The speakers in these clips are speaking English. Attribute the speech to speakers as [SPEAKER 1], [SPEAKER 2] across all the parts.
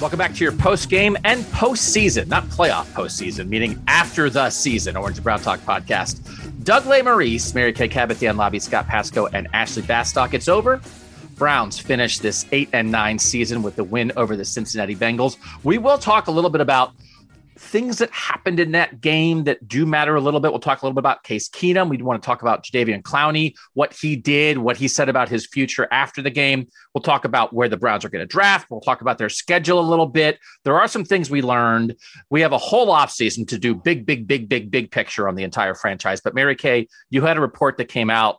[SPEAKER 1] Welcome back to your post game and postseason, not playoff postseason, meaning after the season, Orange and Brown Talk podcast. Doug Lesmerises, Mary Kay Cabot, Dan Labbe, Scott Pasco, and Ashley Bastock. It's over. Browns finished this eight and nine season with the win over the Cincinnati Bengals. We will talk a little bit about things that happened in that game that do matter a little bit. We'll talk a little bit about Case Keenum. We want to talk about Jadeveon Clowney, what he did, what he said about his future after the game. We'll talk about where the Browns are going to draft. We'll talk about their schedule a little bit. There are some things we learned. We have a whole offseason to do big, big, big, big, big picture on the entire franchise. But Mary Kay, you had a report that came out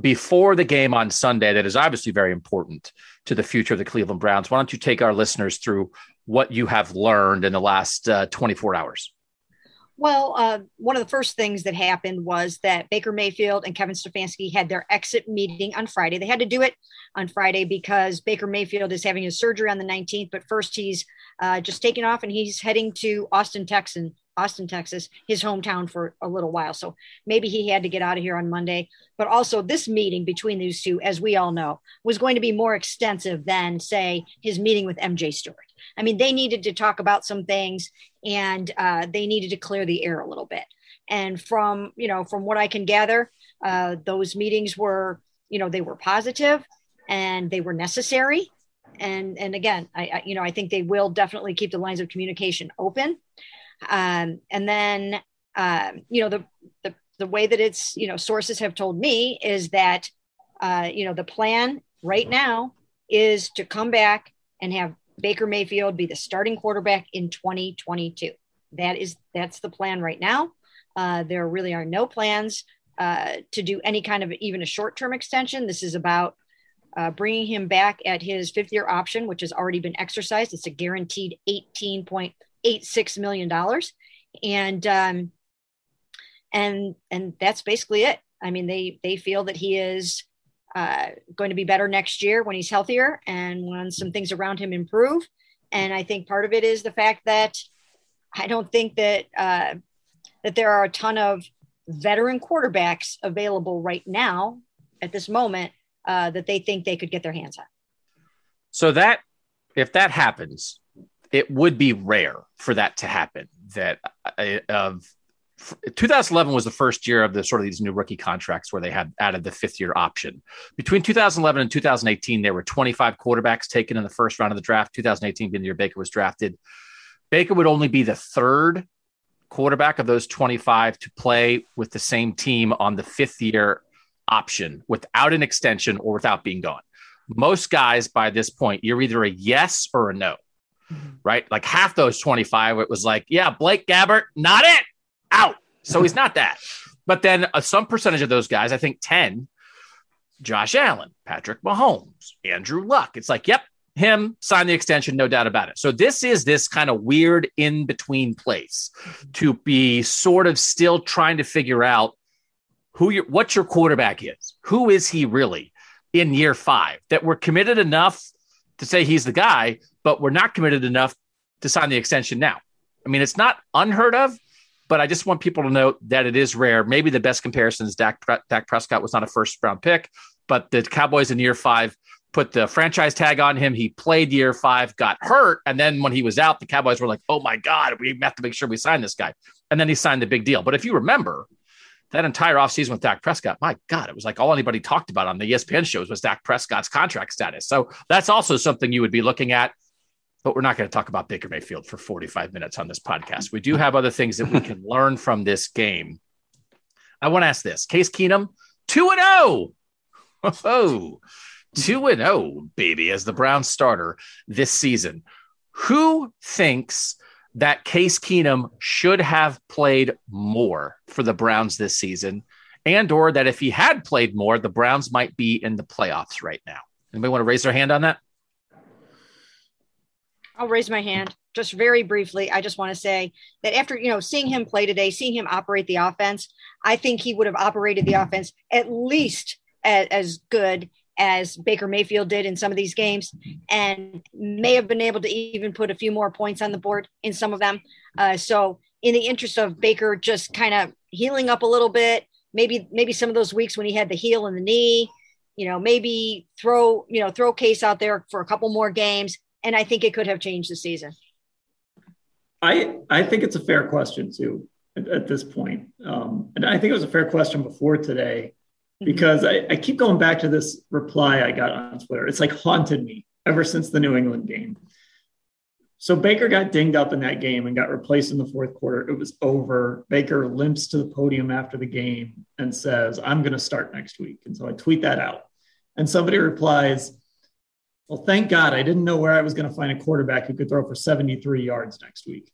[SPEAKER 1] before the game on Sunday that is obviously very important to the future of the Cleveland Browns. Why don't you take our listeners through what you have learned in the last uh, 24 hours?
[SPEAKER 2] Well, uh, one of the first things that happened was that Baker Mayfield and Kevin Stefanski had their exit meeting on Friday. They had to do it on Friday because Baker Mayfield is having his surgery on the 19th, but first he's uh, just taking off and he's heading to Austin, Texas, Austin, Texas, his hometown for a little while. So maybe he had to get out of here on Monday. But also, this meeting between these two, as we all know, was going to be more extensive than, say, his meeting with MJ Stewart. I mean, they needed to talk about some things and uh, they needed to clear the air a little bit. And from, you know, from what I can gather, uh, those meetings were, you know, they were positive and they were necessary. And, and again, I, I you know, I think they will definitely keep the lines of communication open. Um, and then, um, you know, the, the, the way that it's, you know, sources have told me is that, uh, you know, the plan right now is to come back and have Baker Mayfield be the starting quarterback in 2022. That is that's the plan right now. Uh, there really are no plans uh, to do any kind of even a short term extension. This is about uh, bringing him back at his fifth year option, which has already been exercised. It's a guaranteed $18.86 million. And, um, and, and that's basically it. I mean, they, they feel that he is uh, going to be better next year when he's healthier and when some things around him improve. And I think part of it is the fact that I don't think that uh, that there are a ton of veteran quarterbacks available right now at this moment uh, that they think they could get their hands on.
[SPEAKER 1] So that if that happens, it would be rare for that to happen. That uh, of 2011 was the first year of the sort of these new rookie contracts where they had added the fifth year option. Between 2011 and 2018, there were 25 quarterbacks taken in the first round of the draft. 2018 being the year Baker was drafted. Baker would only be the third quarterback of those 25 to play with the same team on the fifth year option without an extension or without being gone. Most guys by this point, you're either a yes or a no, mm-hmm. right? Like half those 25, it was like, yeah, Blaine Gabbert, not it out. So he's not that. But then uh, some percentage of those guys, I think 10, Josh Allen, Patrick Mahomes, Andrew Luck. It's like, yep, him sign the extension, no doubt about it. So this is this kind of weird in between place to be sort of still trying to figure out who your what your quarterback is. Who is he really in year five? That we're committed enough to say he's the guy, but we're not committed enough to sign the extension now. I mean, it's not unheard of, but I just want people to note that it is rare. Maybe the best comparison is Dak, Dak Prescott was not a first round pick, but the Cowboys in year five put the franchise tag on him. He played year five, got hurt, and then when he was out, the Cowboys were like, "Oh my God, we have to make sure we sign this guy." And then he signed the big deal. But if you remember, that entire offseason with Dak Prescott, my God, it was like all anybody talked about on the ESPN shows was Dak Prescott's contract status. So that's also something you would be looking at. But we're not going to talk about Baker Mayfield for 45 minutes on this podcast. We do have other things that we can learn from this game. I want to ask this Case Keenum, 2 and 0. Oh, 2 and 0, baby, as the Brown starter this season. Who thinks that Case Keenum should have played more for the Browns this season, and or that if he had played more, the Browns might be in the playoffs right now. Anybody want to raise their hand on that?
[SPEAKER 2] I'll raise my hand just very briefly. I just want to say that after you know seeing him play today, seeing him operate the offense, I think he would have operated the offense at least as, as good as Baker Mayfield did in some of these games, and may have been able to even put a few more points on the board in some of them. Uh, so, in the interest of Baker just kind of healing up a little bit, maybe maybe some of those weeks when he had the heel and the knee, you know, maybe throw you know throw Case out there for a couple more games, and I think it could have changed the season.
[SPEAKER 3] I I think it's a fair question too at, at this point, um, and I think it was a fair question before today. Mm-hmm. because I, I, keep going back to this reply I got on Twitter. It's like haunted me ever since the New England game. So Baker got dinged up in that game and got replaced in the fourth quarter. It was over. Baker limps to the podium after the game and says, I'm going to start next week. And so I tweet that out. And somebody replies, Well, thank God I didn't know where I was going to find a quarterback who could throw for 73 yards next week.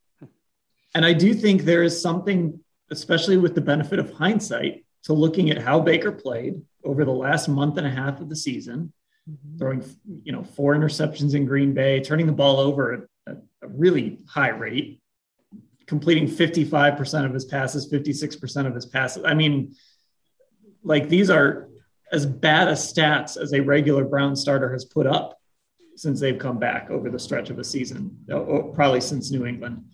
[SPEAKER 3] And I do think there is something, especially with the benefit of hindsight, to looking at how Baker played over the last month and a half of the season, mm-hmm. throwing you know four interceptions in Green Bay, turning the ball over at a really high rate, completing 55% of his passes, 56% of his passes. I mean, like these are as bad as stats as a regular Brown starter has put up since they've come back over the stretch of a season, uh, probably since New England.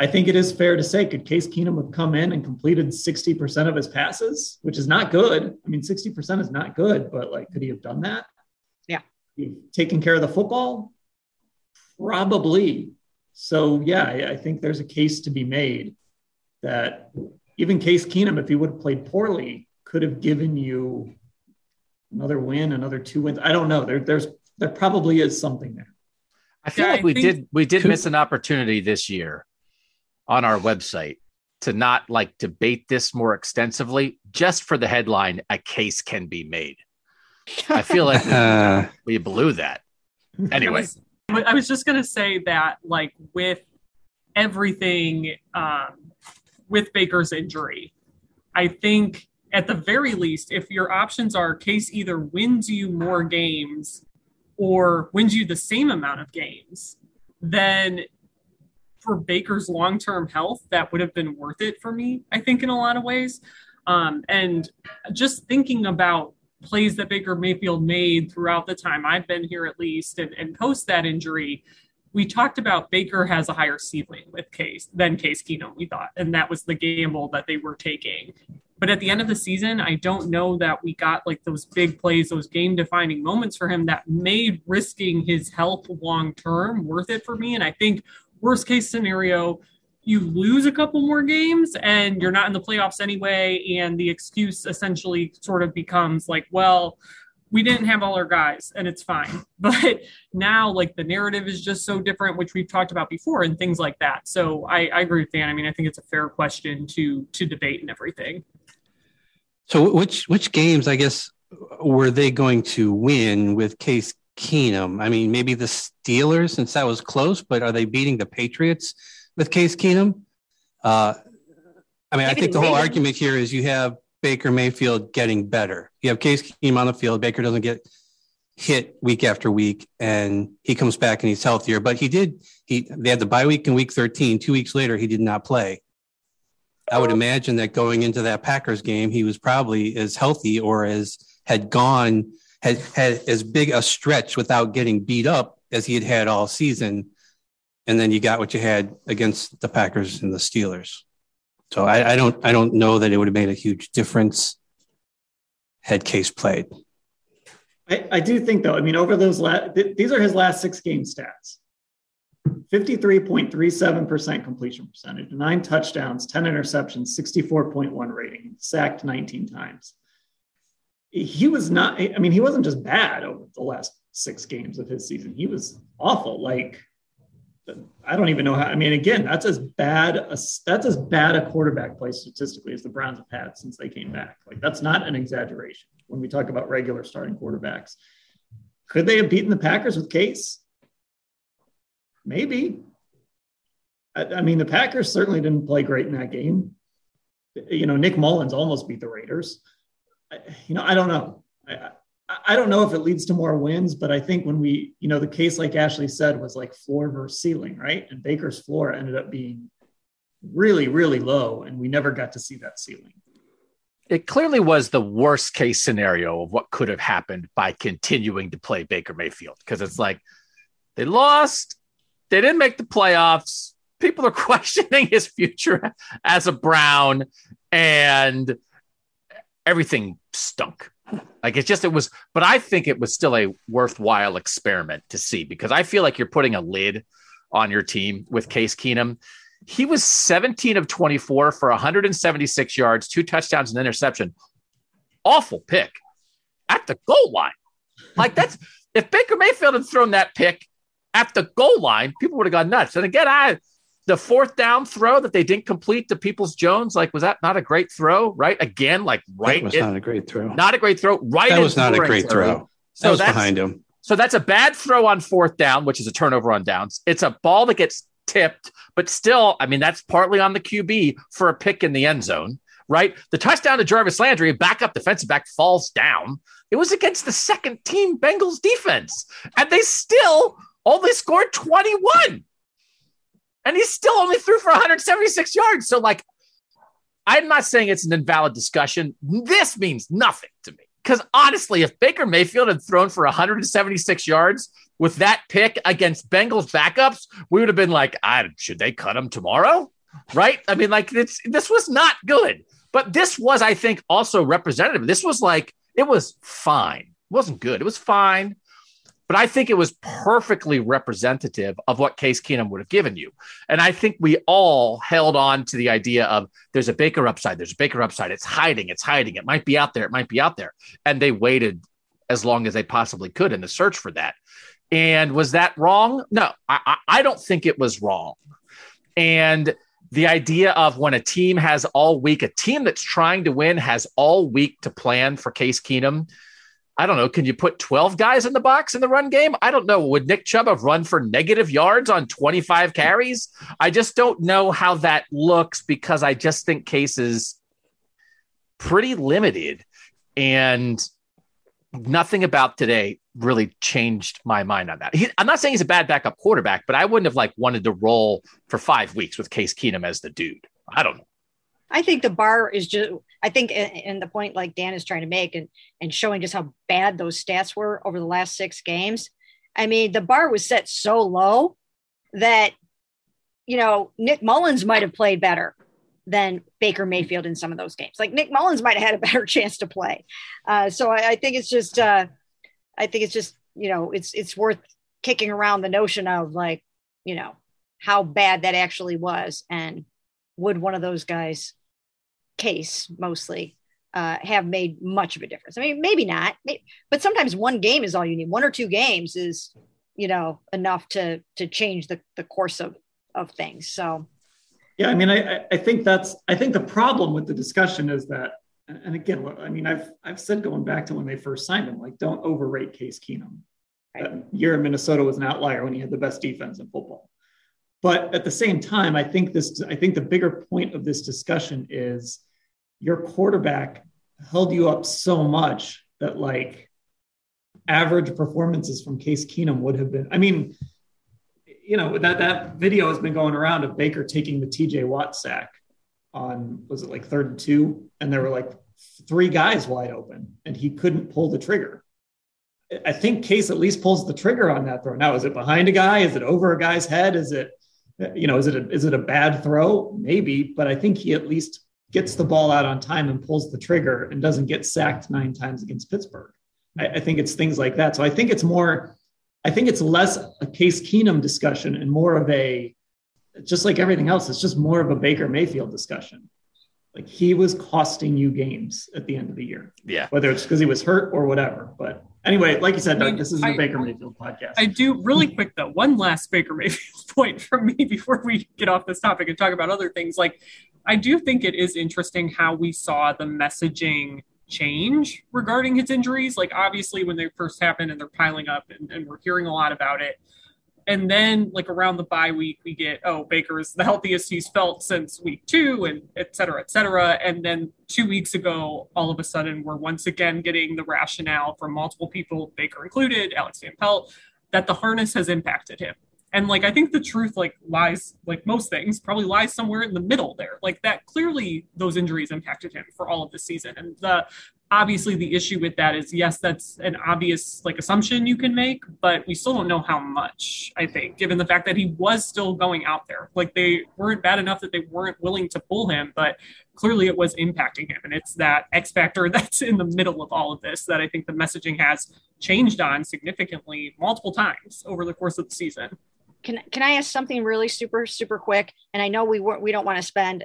[SPEAKER 3] I think it is fair to say, could Case Keenum have come in and completed 60% of his passes, which is not good. I mean, 60% is not good, but like, could he have done that?
[SPEAKER 2] Yeah.
[SPEAKER 3] Taking care of the football? Probably. So, yeah, I think there's a case to be made that even Case Keenum, if he would have played poorly, could have given you another win, another two wins. I don't know. There, there's, there probably is something there.
[SPEAKER 1] I feel yeah, like I we did, we did miss an opportunity this year on our website to not like debate this more extensively just for the headline a case can be made. I feel like uh, we blew that. Anyway.
[SPEAKER 4] I was, I was just going to say that like with everything um, with baker's injury i think at the very least if your options are case either wins you more games or wins you the same amount of games then for Baker's long term health, that would have been worth it for me, I think, in a lot of ways. Um, and just thinking about plays that Baker Mayfield made throughout the time I've been here, at least, and, and post that injury, we talked about Baker has a higher ceiling with Case than Case Keenum, we thought. And that was the gamble that they were taking. But at the end of the season, I don't know that we got like those big plays, those game defining moments for him that made risking his health long term worth it for me. And I think worst case scenario, you lose a couple more games and you're not in the playoffs anyway. And the excuse essentially sort of becomes like, well, we didn't have all our guys and it's fine. But now, like, the narrative is just so different, which we've talked about before and things like that. So I, I agree with Dan. I mean, I think it's a fair question to to debate and everything.
[SPEAKER 5] So which which games, I guess, were they going to win with Case Keenum? I mean, maybe the Steelers, since that was close, but are they beating the Patriots with Case Keenum? Uh, I mean, maybe I think the whole argument here is you have Baker Mayfield getting better. You have Case Keenum on the field. Baker doesn't get hit week after week, and he comes back and he's healthier. But he did. He they had the bye week in week 13. Two weeks later, he did not play. I would imagine that going into that Packers game, he was probably as healthy or as had gone had had as big a stretch without getting beat up as he had had all season. And then you got what you had against the Packers and the Steelers. So I, I don't I don't know that it would have made a huge difference had Case played.
[SPEAKER 3] I, I do think though. I mean, over those last, th- these are his last six game stats. 53.37% completion percentage, nine touchdowns, 10 interceptions, 64.1 rating, sacked 19 times. He was not, I mean, he wasn't just bad over the last six games of his season. He was awful. Like, I don't even know how. I mean, again, that's as bad a that's as bad a quarterback play statistically as the Browns have had since they came back. Like, that's not an exaggeration when we talk about regular starting quarterbacks. Could they have beaten the Packers with Case? Maybe. I, I mean, the Packers certainly didn't play great in that game. You know, Nick Mullens almost beat the Raiders. I, you know, I don't know. I, I don't know if it leads to more wins, but I think when we, you know, the case, like Ashley said, was like floor versus ceiling, right? And Baker's floor ended up being really, really low, and we never got to see that ceiling.
[SPEAKER 1] It clearly was the worst case scenario of what could have happened by continuing to play Baker Mayfield because it's like they lost, they didn't make the playoffs. People are questioning his future as a Brown, and everything stunk. Like it's just it was, but I think it was still a worthwhile experiment to see because I feel like you're putting a lid on your team with Case Keenum. He was 17 of 24 for 176 yards, two touchdowns, and interception. Awful pick at the goal line. Like that's if Baker Mayfield had thrown that pick at the goal line, people would have gone nuts. And again, I the fourth down throw that they didn't complete to Peoples Jones, like was that not a great throw? Right again, like right.
[SPEAKER 5] That was not a great throw.
[SPEAKER 1] Not a great throw. Right.
[SPEAKER 5] That was not a great throw. So that was behind him.
[SPEAKER 1] So that's a bad throw on fourth down, which is a turnover on downs. It's a ball that gets tipped, but still, I mean, that's partly on the QB for a pick in the end zone, right? The touchdown to Jarvis Landry, backup defensive back falls down. It was against the second team Bengals defense, and they still only scored 21 and he still only threw for 176 yards. So, like, I'm not saying it's an invalid discussion. This means nothing to me. Because honestly, if Baker Mayfield had thrown for 176 yards with that pick against Bengals backups, we would have been like, I, should they cut him tomorrow? Right? I mean, like, it's, this was not good. But this was, I think, also representative. This was like, it was fine. It wasn't good. It was fine but I think it was perfectly representative of what Case Keenum would have given you. And I think we all held on to the idea of there's a Baker upside, there's a Baker upside. It's hiding, it's hiding. It might be out there, it might be out there. And they waited as long as they possibly could in the search for that. And was that wrong? No, I, I don't think it was wrong. And the idea of when a team has all week, a team that's trying to win has all week to plan for Case Keenum I don't know. Can you put 12 guys in the box in the run game? I don't know. Would Nick Chubb have run for negative yards on 25 carries? I just don't know how that looks because I just think Case is pretty limited. And nothing about today really changed my mind on that. He, I'm not saying he's a bad backup quarterback, but I wouldn't have like wanted to roll for five weeks with Case Keenum as the dude. I don't know.
[SPEAKER 2] I think the bar is just, I think, and the point like Dan is trying to make and, and showing just how bad those stats were over the last six games. I mean, the bar was set so low that, you know, Nick Mullens might have played better than Baker Mayfield in some of those games. Like Nick Mullens might have had a better chance to play. Uh, so I, I, think it's just, uh, I think it's just, you know, it's, it's worth kicking around the notion of like, you know, how bad that actually was. And would one of those guys case mostly uh, have made much of a difference. I mean, maybe not, maybe, but sometimes one game is all you need. One or two games is, you know, enough to to change the the course of of things. So,
[SPEAKER 3] yeah, I mean, I I think that's I think the problem with the discussion is that, and again, I mean, I've I've said going back to when they first signed him, like, don't overrate Case Keenum. Right. That year in Minnesota was an outlier when he had the best defense in football. But at the same time, I think this I think the bigger point of this discussion is your quarterback held you up so much that like average performances from Case Keenum would have been. I mean, you know that that video has been going around of Baker taking the TJ Watt sack on was it like third and two, and there were like three guys wide open, and he couldn't pull the trigger. I think Case at least pulls the trigger on that throw. Now, is it behind a guy? Is it over a guy's head? Is it you know, is it a, is it a bad throw? Maybe, but I think he at least gets the ball out on time and pulls the trigger and doesn't get sacked nine times against Pittsburgh. I, I think it's things like that. So I think it's more, I think it's less a Case Keenum discussion and more of a, just like everything else, it's just more of a Baker Mayfield discussion. Like he was costing you games at the end of the year.
[SPEAKER 1] Yeah.
[SPEAKER 3] Whether it's because he was hurt or whatever. But anyway, like you said,
[SPEAKER 4] I mean,
[SPEAKER 3] this is the
[SPEAKER 4] I-
[SPEAKER 3] Baker Mayfield podcast.
[SPEAKER 4] I do really quick though. One last Baker Mayfield point from me before we get off this topic and talk about other things. Like, I do think it is interesting how we saw the messaging change regarding his injuries. Like, obviously, when they first happened and they're piling up, and, and we're hearing a lot about it. And then, like around the bye week, we get, oh, Baker is the healthiest he's felt since week two, and et cetera, et cetera. And then two weeks ago, all of a sudden, we're once again getting the rationale from multiple people, Baker included, Alex Van Pelt, that the harness has impacted him. And like, I think the truth, like, lies, like most things, probably lies somewhere in the middle there. Like, that clearly those injuries impacted him for all of the season. And the, obviously the issue with that is yes that's an obvious like assumption you can make but we still don't know how much i think given the fact that he was still going out there. Like they weren't bad enough that they weren't willing to pull him but clearly it was impacting him. And it's that x factor that's in the middle of all of this that i think the messaging has changed on significantly multiple times over the course of the season.
[SPEAKER 2] Can can I ask something really super super quick? And I know we we don't want to spend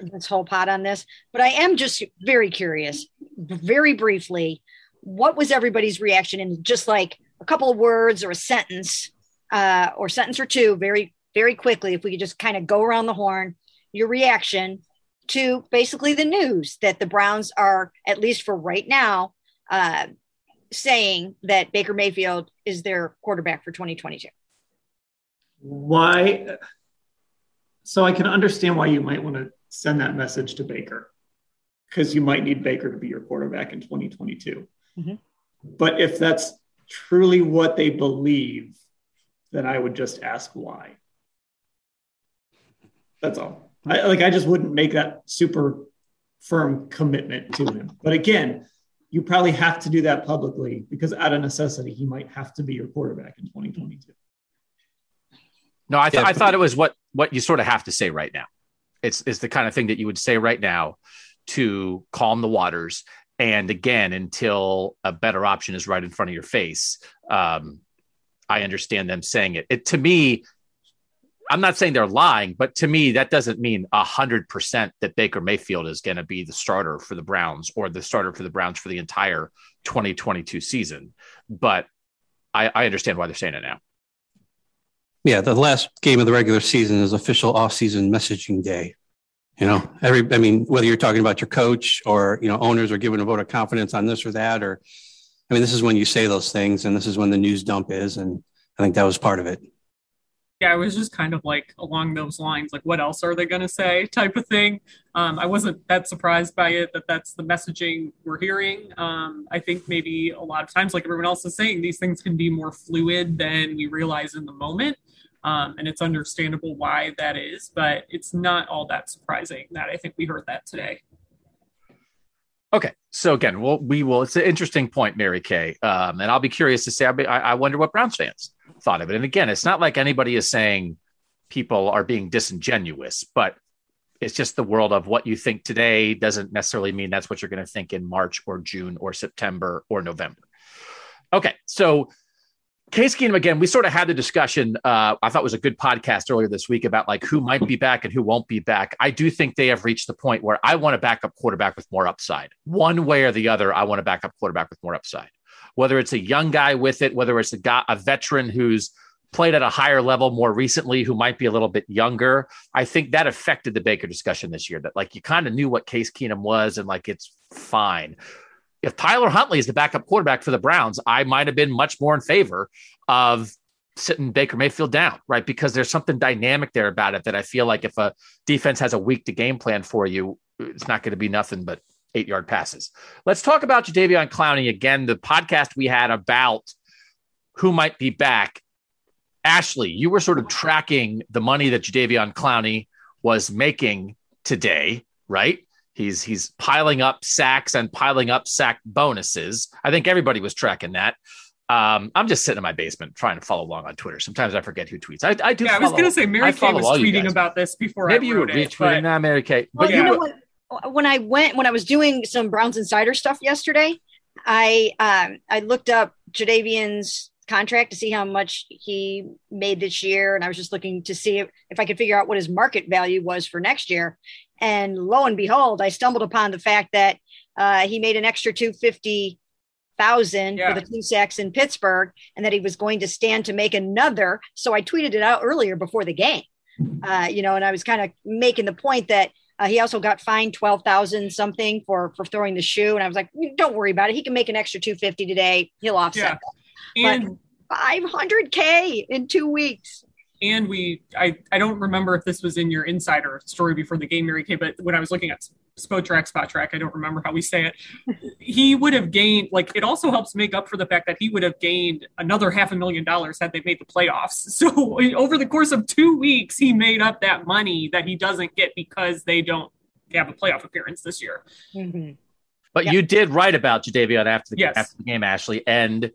[SPEAKER 2] this whole pot on this, but I am just very curious, very briefly, what was everybody's reaction in just like a couple of words or a sentence, uh, or sentence or two, very very quickly, if we could just kind of go around the horn, your reaction to basically the news that the Browns are at least for right now. Uh, saying that Baker Mayfield is their quarterback for 2022.
[SPEAKER 3] why so i can understand why you might want to send that message to baker because you might need baker to be your quarterback in 2022
[SPEAKER 2] Mhm.
[SPEAKER 3] but if that's truly what they believe then i would just ask why that's all I, like i just wouldn't make that super firm commitment to him but again you probably have to do that publicly because out of necessity he might have to be your quarterback in 2022
[SPEAKER 1] No, I, th-
[SPEAKER 5] Yeah.
[SPEAKER 1] I thought it was what what you sort of have to say right now. It's it's the kind of thing that you would say right now to calm the waters. And again, until a better option is right in front of your face, um, I understand them saying it. It to me, I'm not saying they're lying, but to me, that doesn't mean a hundred percent that Baker Mayfield is going to be the starter for the Browns or the starter for the Browns for the entire 2022 season. But I, I understand why they're saying it now.
[SPEAKER 5] Yeah, the last game of the regular season is official off-season messaging day. You know, every I mean, whether you're talking about your coach or you know owners are giving a vote of confidence on this or that, or I mean, this is when you say those things, and this is when the news dump is, and I think that was part of it.
[SPEAKER 4] Yeah, it was just kind of like along those lines, like what else are they going to say, type of thing. Um, I wasn't that surprised by it that that's the messaging we're hearing. Um, I think maybe a lot of times, like everyone else is saying, these things can be more fluid than we realize in the moment. Um, and it's understandable why that is, but it's not all that surprising that I think we heard that today.
[SPEAKER 1] Okay, so again, we'll, we will. It's an interesting point, Mary Kay, um, and I'll be curious to say. Be, I, I wonder what Browns fans thought of it. And again, it's not like anybody is saying people are being disingenuous, but it's just the world of what you think today doesn't necessarily mean that's what you're going to think in March or June or September or November. Okay, so Case Keenum again. We sort of had the discussion. Uh, I thought was a good podcast earlier this week about like who might be back and who won't be back. I do think they have reached the point where I want a backup quarterback with more upside. One way or the other, I want a backup quarterback with more upside. Whether it's a young guy with it, whether it's a guy, a veteran who's played at a higher level more recently, who might be a little bit younger. I think that affected the Baker discussion this year. That like you kind of knew what Case Keenum was, and like it's fine if Tyler Huntley is the backup quarterback for the Browns, I might have been much more in favor of sitting Baker Mayfield down, right? Because there's something dynamic there about it that I feel like if a defense has a week to game plan for you, it's not going to be nothing but eight yard passes. Let's talk about Jadeveon Clowney again. The podcast we had about who might be back. Ashley, you were sort of tracking the money that Jadeveon Clowney was making today, right? He's he's piling up sacks and piling up sack bonuses. I think everybody was tracking that. Um, I'm just sitting in my basement trying to follow along on Twitter. Sometimes I forget who tweets. I, I do.
[SPEAKER 4] Yeah, I was going to say Mary
[SPEAKER 1] I
[SPEAKER 4] Kay was tweeting about this before
[SPEAKER 1] Maybe
[SPEAKER 4] I
[SPEAKER 1] you were
[SPEAKER 4] wrote it,
[SPEAKER 1] retweeting
[SPEAKER 4] but-
[SPEAKER 1] that, Mary Kay.
[SPEAKER 2] Well,
[SPEAKER 1] But
[SPEAKER 2] you
[SPEAKER 1] you
[SPEAKER 2] know what? When I went, when I was doing some Browns Insider stuff yesterday, I um, I looked up Jadeveon's contract to see how much he made this year, and I was just looking to see if, if I could figure out what his market value was for next year. And lo and behold, I stumbled upon the fact that uh, he made an extra two fifty thousand yeah. for the two sacks in Pittsburgh, and that he was going to stand to make another. So I tweeted it out earlier before the game, uh, you know, and I was kind of making the point that uh, he also got fined twelve thousand something for for throwing the shoe, and I was like, don't worry about it. He can make an extra two fifty today. He'll offset. Yeah. And five hundred k in two weeks
[SPEAKER 4] and we I, I don't remember if this was in your insider story before the game mary kay but when i was looking at Spotrac, Spot Track, I don't remember how we say it. he would have gained, like, it also helps make up for the fact that he would have gained another half a million dollars had they made the playoffs. So over the course of two weeks, he made up that money that he doesn't get because they don't have a playoff appearance this year.
[SPEAKER 1] Mm-hmm. But yeah. you did write about Jadeveon after the, yes. after the game, Ashley, and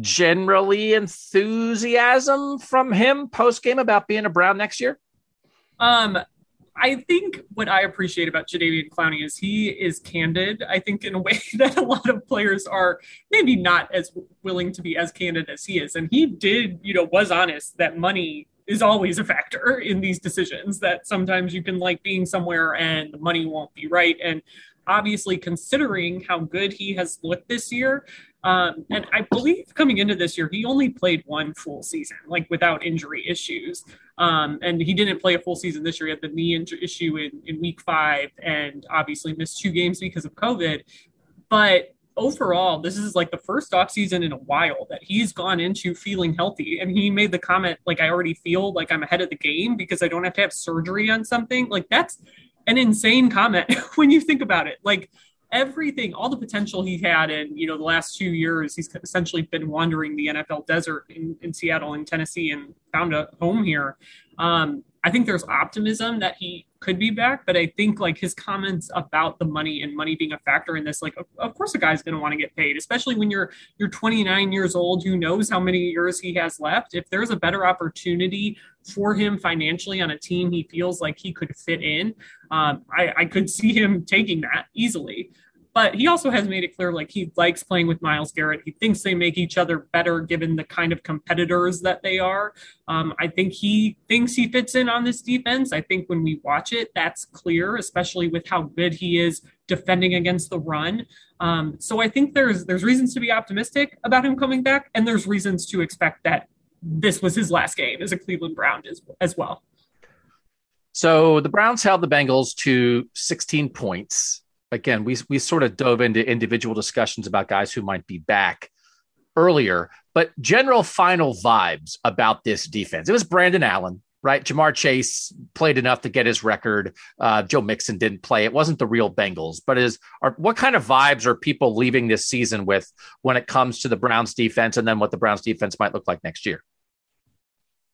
[SPEAKER 1] generally enthusiasm from him post game about being a Brown next year.
[SPEAKER 4] Um, I think what I appreciate about Jadeveon Clowney is he is candid. I think in a way that a lot of players are maybe not as willing to be as candid as he is. And he did, you know, was honest that money is always a factor in these decisions. That sometimes you can like being somewhere and the money won't be right. And obviously, considering how good he has looked this year, um, and I believe coming into this year, he only played one full season, like without injury issues. Um, and he didn't play a full season this year. He had the knee injury issue in, in week five and obviously missed two games because of COVID. But overall, this is like the first off season in a while that he's gone into feeling healthy. And he made the comment, like, I already feel like I'm ahead of the game because I don't have to have surgery on something. Like, that's an insane comment when you think about it. Like, everything, all the potential he had in, you know, the last two years, he's essentially been wandering the NFL desert in, in Seattle and Tennessee and found a home here. Um, I think there's optimism that he could be back, but I think like his comments about the money and money being a factor in this, like of, of course a guy's going to want to get paid, especially when you're you're 29 years old. Who knows how many years he has left? If there's a better opportunity for him financially on a team he feels like he could fit in, um, I, I could see him taking that easily. But he also has made it clear like he likes playing with Myles Garrett. He thinks they make each other better given the kind of competitors that they are. Um, I think he thinks he fits in on this defense. I think when we watch it, that's clear, especially with how good he is defending against the run. Um, so I think there's there's reasons to be optimistic about him coming back, and there's reasons to expect that this was his last game as a Cleveland Brown as, as well.
[SPEAKER 1] So the Browns held the Bengals to 16 points again, we we sort of dove into individual discussions about guys who might be back earlier, but general final vibes about this defense. It was Brandon Allen, right? Ja'Marr Chase played enough to get his record. Uh, Joe Mixon didn't play. It wasn't the real Bengals, but is are what kind of vibes are people leaving this season with when it comes to the Browns defense, and then what the Browns defense might look like next year?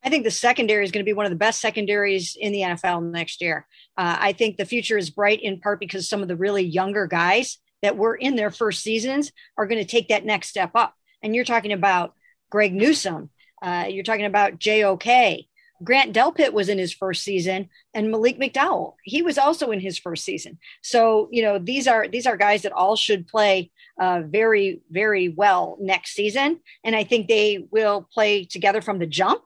[SPEAKER 2] I think the secondary is going to be one of the best secondaries in the NFL next year. Uh, I think the future is bright in part because some of the really younger guys that were in their first seasons are going to take that next step up. And you're talking about Greg Newsome, uh, you're talking about JOK. Grant Delpit was in his first season, and Malik McDowell, he was also in his first season. So you know these are these are guys that all should play uh, very very well next season, and I think they will play together from the jump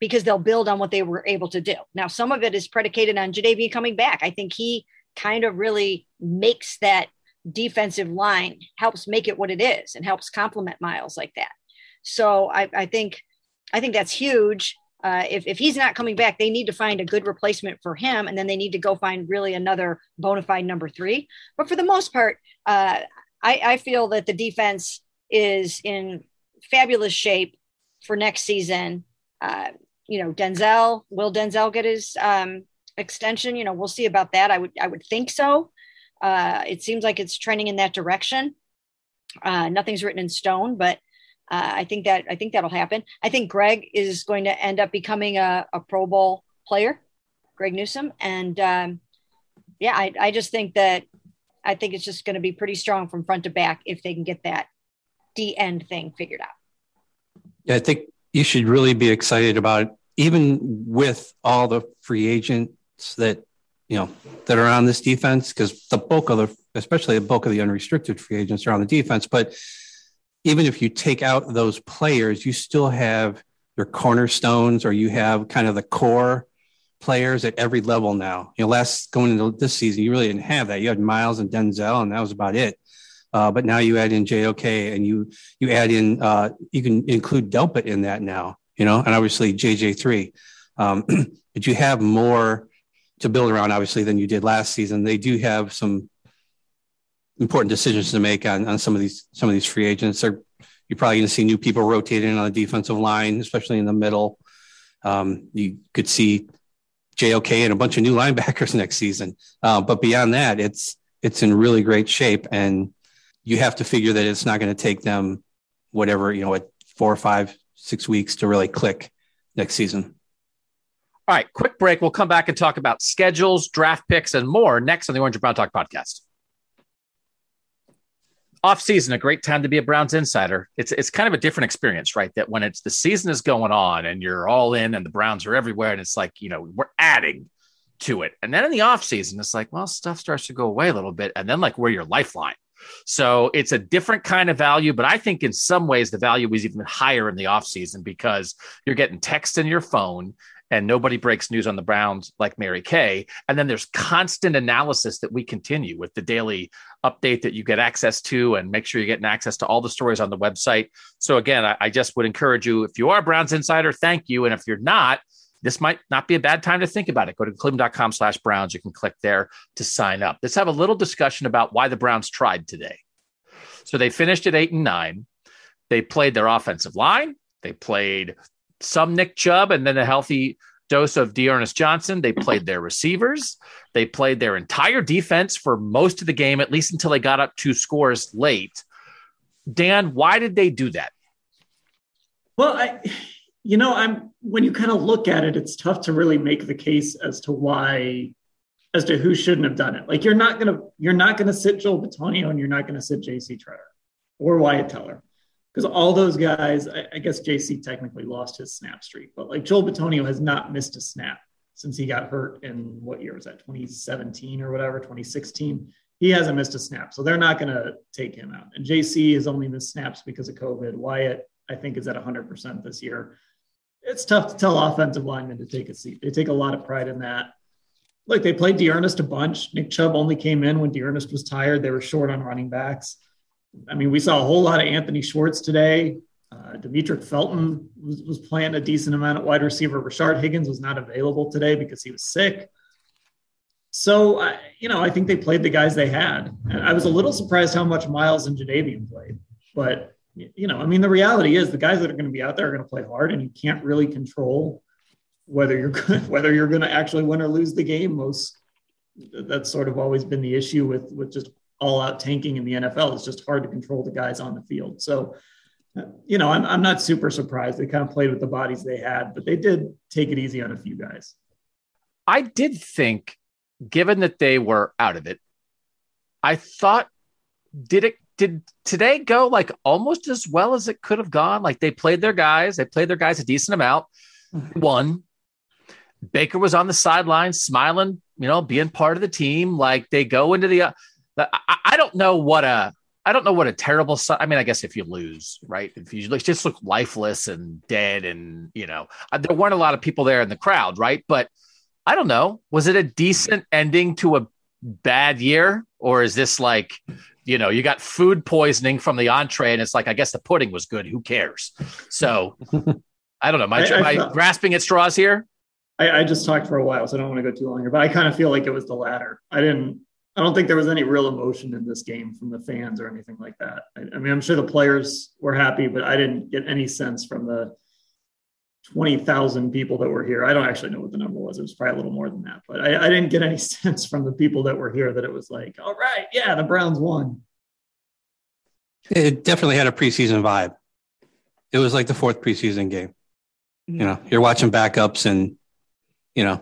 [SPEAKER 2] because they'll build on what they were able to do. Now, some of it is predicated on Jadeveon coming back. I think he kind of really makes that defensive line, helps make it what it is, and helps complement Myles like that. So I, I think I think that's huge. Uh, if, if he's not coming back, they need to find a good replacement for him, and then they need to go find really another bona fide number three. But for the most part, uh, I, I feel that the defense is in fabulous shape for next season. Uh, you know, Denzel, will Denzel get his um, extension? You know, we'll see about that. I would, I would think so. Uh, it seems like it's trending in that direction. Uh, nothing's written in stone, but uh, I think that I think that'll happen. I think Greg is going to end up becoming a, a Pro Bowl player, Greg Newsome, and um, yeah, I, I just think that I think it's just going to be pretty strong from front to back if they can get that D end thing figured out.
[SPEAKER 5] Yeah, I think you should really be excited about even with all the free agents that you know, that are on this defense because the bulk of the, especially the bulk of the unrestricted free agents are on the defense. But even if you take out those players, you still have your cornerstones or you have kind of the core players at every level now. You know, last going into this season, you really didn't have that. You had Myles and Denzel, and that was about it. Uh, but now you add in JOK and you you add in uh, you can include Delpit in that now, you know, and obviously JJ3. Um, but you have more to build around, obviously, than you did last season. They do have some important decisions to make on, on some of these some of these free agents. They're, you're probably going to see new people rotating on the defensive line, especially in the middle. Um, you could see JOK and a bunch of new linebackers next season. Uh, but beyond that, it's it's in really great shape, and you have to figure that it's not going to take them whatever you know, what four or five, six weeks to really click next season.
[SPEAKER 1] All right, quick break. We'll come back and talk about schedules, draft picks, and more next on the Orange and Brown Talk podcast. Off season, a great time to be a Browns insider. It's it's kind of a different experience, right? That when it's the season is going on and you're all in and the Browns are everywhere, and it's like, you know, we're adding to it. And then in the off season, it's like, well, stuff starts to go away a little bit. And then like we're your lifeline. So it's a different kind of value, but I think in some ways the value is even higher in the off season because you're getting text in your phone and nobody breaks news on the Browns like Mary Kay. And then there's constant analysis that we continue with the daily update that you get access to and make sure you're getting access to all the stories on the website. So again, I, I just would encourage you, if you are Browns insider, thank you. And if you're not, this might not be a bad time to think about it. Go to cleveland.com slash Browns. You can click there to sign up. Let's have a little discussion about why the Browns tried today. So they finished at eight and nine. They played their offensive line. They played some Nick Chubb and then a healthy dose of D'Ernest Johnson. They played their receivers. They played their entire defense for most of the game, at least until they got up two scores late. Dan, why did they do that?
[SPEAKER 3] Well, I, you know, I'm when you kind of look at it, it's tough to really make the case as to why, as to who shouldn't have done it. Like you're not gonna, you're not gonna sit Joel Bitonio and you're not gonna sit J.C. Tretter or Wyatt Teller because all those guys, I, I, guess JC technically lost his snap streak, but like Joel Bitonio has not missed a snap since he got hurt in what year was that, 2017 or whatever, 2016. He hasn't missed a snap. So they're not going to take him out. And JC has only missed snaps because of COVID. Wyatt, I think, is at 100% this year. It's tough to tell offensive linemen to take a seat. They take a lot of pride in that. Look, they played D'Ernest a bunch. Nick Chubb only came in when D'Ernest was tired. They were short on running backs. I mean, we saw a whole lot of Anthony Schwartz today. Uh, Demetric Felton was, was playing a decent amount at wide receiver. Rashard Higgins was not available today because he was sick. So, uh, you know, I think they played the guys they had. And I was a little surprised how much Myles and Jadeveon played. But, you know, I mean, the reality is the guys that are going to be out there are going to play hard, and you can't really control whether you're whether you're going to actually win or lose the game. Most that's sort of always been the issue with with just all out tanking in the NFL. It's just hard to control the guys on the field. So, uh, you know, I'm, I'm not super surprised. They kind of played with the bodies they had, but they did take it easy on a few guys.
[SPEAKER 1] I did think, given that they were out of it, I thought, did it, did today go like almost as well as it could have gone? Like they played their guys, they played their guys a decent amount, mm-hmm. won. Baker was on the sideline smiling, you know, being part of the team. Like they go into the, I, I don't know what a I don't know what a terrible. I mean, I guess if you lose, right? If you just look lifeless and dead, and you know, uh, there weren't a lot of people there in the crowd, right? But I don't know. Was it a decent ending to a bad year, or is this like, you know, you got food poisoning from the entree, and it's like, I guess the pudding was good. Who cares? So, I don't know. Am I, I, I, I grasping at straws here?
[SPEAKER 3] I, I just talked for a while, so I don't want to go too long here. But I kind of feel like it was the latter. I didn't. I don't think there was any real emotion in this game from the fans or anything like that. I, I, mean, I'm sure the players were happy, but I didn't get any sense from the 20,000 people that were here. I don't actually know what the number was. It was probably a little more than that, but I, I didn't get any sense from the people that were here that it was like, all right, yeah, the Browns won.
[SPEAKER 5] It definitely had a preseason vibe. It was like the fourth preseason game. You know, you're watching backups and, you know,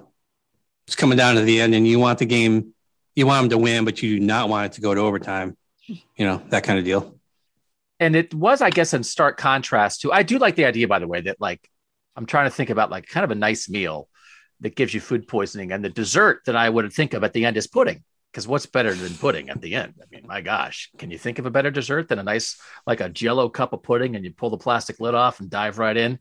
[SPEAKER 5] it's coming down to the end and you want the game you want them to win, but you do not want it to go to overtime. You know that kind of deal.
[SPEAKER 1] And it was, I guess, in stark contrast to. I do like the idea, by the way, that like I'm trying to think about like kind of a nice meal that gives you food poisoning, and the dessert that I would think of at the end is pudding. Because what's better than pudding at the end? I mean, my gosh, can you think of a better dessert than a nice, like a jello cup of pudding and you pull the plastic lid off and dive right in?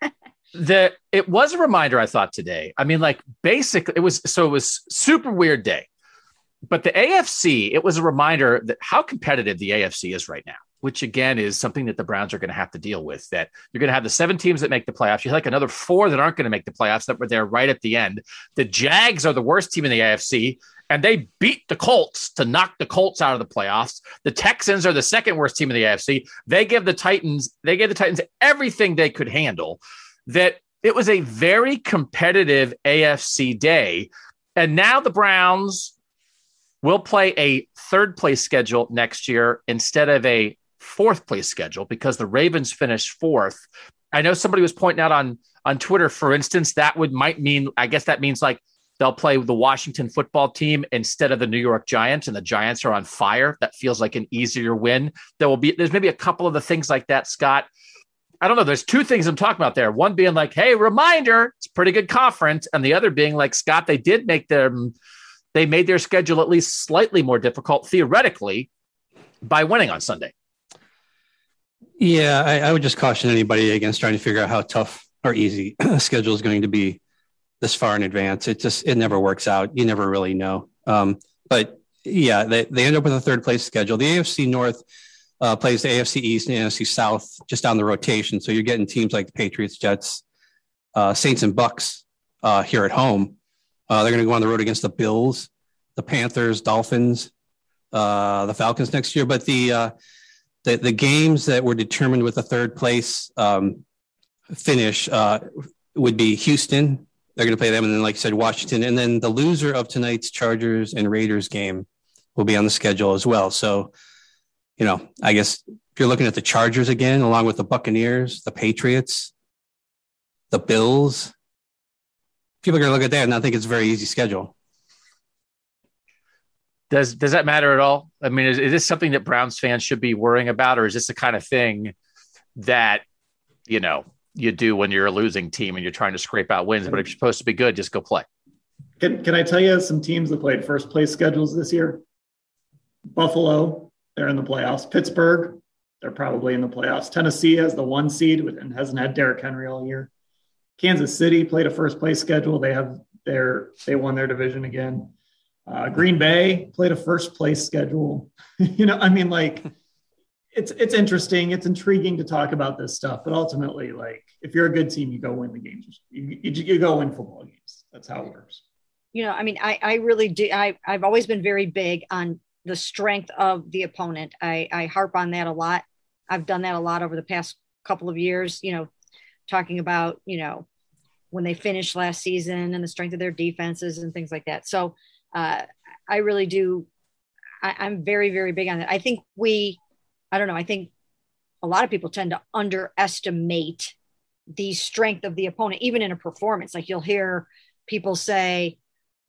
[SPEAKER 1] that it was a reminder I thought today. I mean, like basically it was so it was super weird day. But the AFC, it was a reminder that how competitive the AFC is right now, which again is something that the Browns are going to have to deal with. That you're going to have the seven teams that make the playoffs. You have like another four that aren't going to make the playoffs that were there right at the end. The Jags are the worst team in the AFC and they beat the Colts to knock the Colts out of the playoffs. The Texans are the second worst team in the AFC. They give the Titans, they gave the Titans everything they could handle that it was a very competitive AFC day. And now the Browns will play a third place schedule next year instead of a fourth place schedule because the Ravens finished fourth. I know somebody was pointing out on on Twitter, for instance, that would might mean I guess that means like they'll play the Washington football team instead of the New York Giants, and the Giants are on fire. That feels like an easier win. There will be there's maybe a couple of the things like that, Scott, I don't know. There's two things I'm talking about there. One being like, hey, reminder, it's a pretty good conference, and the other being like, Scott, they did make their they made their schedule at least slightly more difficult theoretically by winning on Sunday.
[SPEAKER 5] Yeah, I, I would just caution anybody against trying to figure out how tough or easy a schedule is going to be this far in advance. It just it never works out. You never really know. Um, but yeah, they, they end up with a third place schedule. The AFC North uh, plays the AFC East and NFC South just on the rotation. So you're getting teams like the Patriots, Jets, uh, Saints, and Bucks uh, here at home. Uh, they're going to go on the road against the Bills, the Panthers, Dolphins, uh, the Falcons next year. But the, uh, the the games that were determined with a third place um, finish would be Houston. They're going to play them, and then, like I said, Washington, and then the loser of tonight's Chargers and Raiders game will be on the schedule as well. So you know, I guess if you're looking at the Chargers again, along with the Buccaneers, the Patriots, the Bills, people are going to look at that and I think it's a very easy schedule.
[SPEAKER 1] Does does that matter at all? I mean, is, is this something that Browns fans should be worrying about, or is this the kind of thing that you know you do when you're a losing team and you're trying to scrape out wins? But if you're supposed to be good, just go play.
[SPEAKER 3] Can Can I tell you some teams that played first place schedules this year? Buffalo, they're in the playoffs. Pittsburgh, they're probably in the playoffs. Tennessee has the one seed and hasn't had Derrick Henry all year. Kansas City played a first place schedule. They have their they won their division again. Uh, Green Bay played a first place schedule. you know, I mean, like it's it's interesting. It's intriguing to talk about this stuff, but ultimately, like if you're a good team, you go win the games. You, you, you go win football games. That's how it works.
[SPEAKER 2] You know, I mean, I I really do. I I've always been very big on the strength of the opponent. I, I harp on that a lot. I've done that a lot over the past couple of years, you know, talking about, you know, when they finished last season and the strength of their defenses and things like that. So uh, I really do. I, I'm very, very big on that. I think we, I don't know, I think a lot of people tend to underestimate the strength of the opponent, even in a performance. Like you'll hear people say,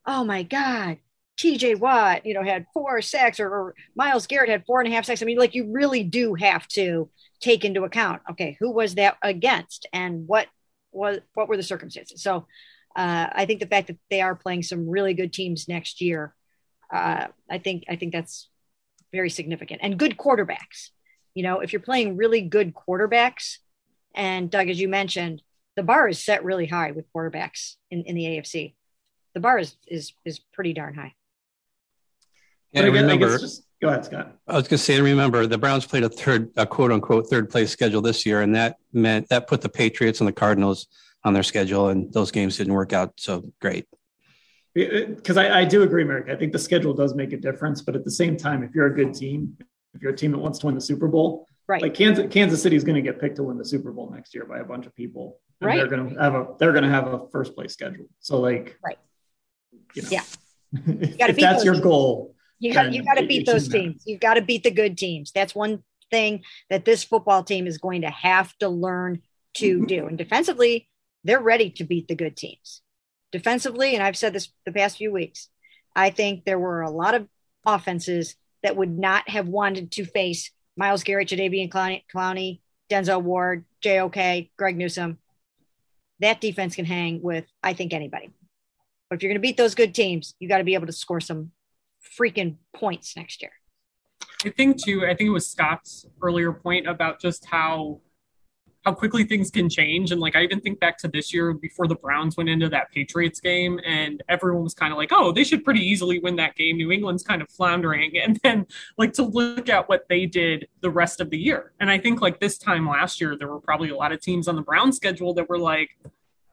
[SPEAKER 2] Oh my God, TJ Watt, you know, had four sacks or, or, Myles Garrett had four and a half sacks. I mean, like you really do have to take into account, okay, who was that against and what was what were the circumstances? So uh, I think the fact that they are playing some really good teams next year, uh, I think I think that's very significant and good quarterbacks. You know, if you're playing really good quarterbacks, and Doug, as you mentioned, the bar is set really high with quarterbacks in, in the AFC. The bar is is is pretty darn high.
[SPEAKER 5] And again, remember,
[SPEAKER 3] just, go ahead, Scott.
[SPEAKER 5] I was going to say, and remember, the Browns played a third, a quote unquote, third place schedule this year, and that meant that put the Patriots and the Cardinals on their schedule, and those games didn't work out so great.
[SPEAKER 3] Because I, I do agree, Mary Kay. I think the schedule does make a difference, but at the same time, if you're a good team, if you're a team that wants to win the Super Bowl,
[SPEAKER 2] right?
[SPEAKER 3] Like Kansas, Kansas City is going to get picked to win the Super Bowl next year by a bunch of people,
[SPEAKER 2] and right?
[SPEAKER 3] They're going to have a they're going to have a first place schedule. So like,
[SPEAKER 2] right?
[SPEAKER 3] You know,
[SPEAKER 2] yeah.
[SPEAKER 3] if that's your goal,
[SPEAKER 2] you got you got to beat those teams. You've got to beat the good teams. That's one thing that this football team is going to have to learn to do. And defensively, they're ready to beat the good teams. Defensively, and I've said this the past few weeks, I think there were a lot of offenses that would not have wanted to face Myles Garrett, Jadeveon Clowney, Clowney Denzel Ward, JOK, Greg Newsome. that defense can hang with, I think, anybody. But if you're going to beat those good teams, you got to be able to score some freaking points next year.
[SPEAKER 4] I think too. I think it was Scott's earlier point about just how how quickly things can change. And like I even think back to this year before the Browns went into that Patriots game, and everyone was kind of like, "Oh, they should pretty easily win that game." New England's kind of floundering, and then like to look at what they did the rest of the year. And I think like this time last year, there were probably a lot of teams on the Browns schedule that were like,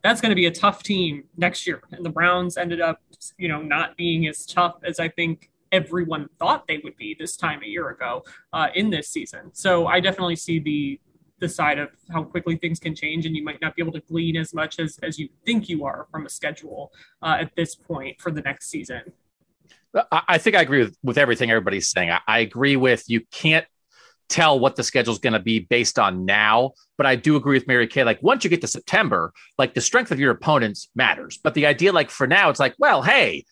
[SPEAKER 4] "That's going to be a tough team next year," and the Browns ended up, you know, not being as tough as I think everyone thought they would be this time a year ago uh, in this season. So I definitely see the the side of how quickly things can change, and you might not be able to glean as much as as you think you are from a schedule uh, at this point for the next season.
[SPEAKER 1] I think I agree with, with everything everybody's saying. I, I agree with you can't tell what the schedule is going to be based on now. But I do agree with Mary Kay. Like once you get to September, like the strength of your opponents matters. But the idea, like for now, it's like, well, hey,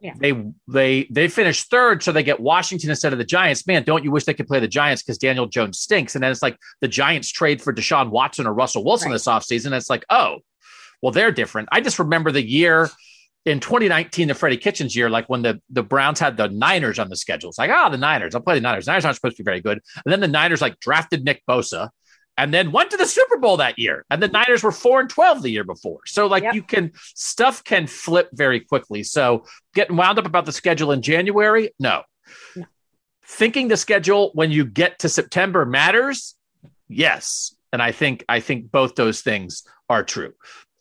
[SPEAKER 1] yeah. They they they finished third, so they get Washington instead of the Giants. Man, don't you wish they could play the Giants because Daniel Jones stinks? And then it's like the Giants trade for Deshaun Watson or Russell Wilson right. this offseason. It's like, oh, well, they're different. I just remember the year in 2019, the Freddie Kitchens year, like when the, the Browns had the Niners on the schedule. It's like, ah, oh, the Niners, I'll play the Niners. The Niners aren't supposed to be very good. And then the Niners like drafted Nick Bosa and then went to the Super Bowl that year. And the Niners were 4 and 12 the year before. So like yep. you can stuff can flip very quickly. So getting wound up about the schedule in January, no. no. Thinking the schedule when you get to September matters, yes. And I think I think both those things are true.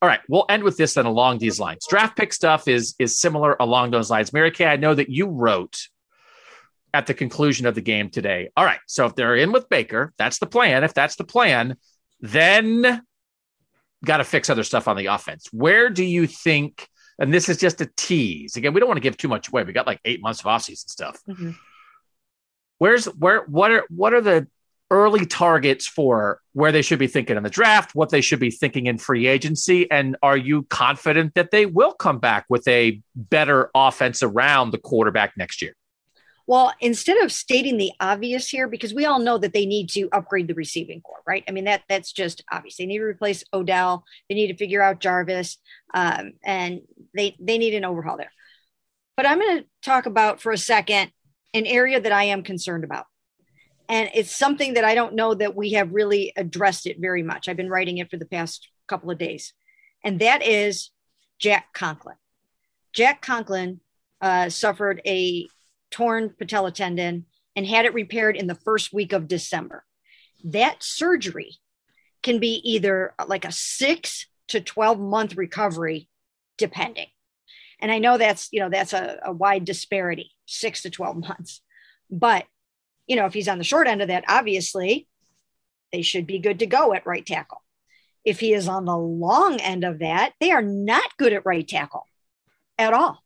[SPEAKER 1] All right, we'll end with this then along these lines. Draft pick stuff is is similar along those lines. Mary Kay, I know that you wrote at the conclusion of the game today. All right. So if they're in with Baker, that's the plan. If that's the plan, then got to fix other stuff on the offense. Where do you think? And this is just a tease. Again, we don't want to give too much away. We got like eight months of offseason stuff. Mm-hmm. Where's where? What are what are the early targets for where they should be thinking in the draft? What they should be thinking in free agency? And are you confident that they will come back with a better offense around the quarterback next year?
[SPEAKER 2] Well, instead of stating the obvious here, because we all know that they need to upgrade the receiving corps, right? I mean that that's just obvious. They need to replace Odell. They need to figure out Jarvis, um, and they they need an overhaul there. But I'm going to talk about for a second an area that I am concerned about, and it's something that I don't know that we have really addressed it very much. I've been writing it for the past couple of days, and that is Jack Conklin. Jack Conklin uh, suffered a torn patella tendon and had it repaired in the first week of December. That surgery can be either like a six to 12 month recovery, depending. And I know that's, you know, that's a, a wide disparity, six to 12 months. But, you know, if he's on the short end of that, obviously they should be good to go at right tackle. If he is on the long end of that, they are not good at right tackle at all.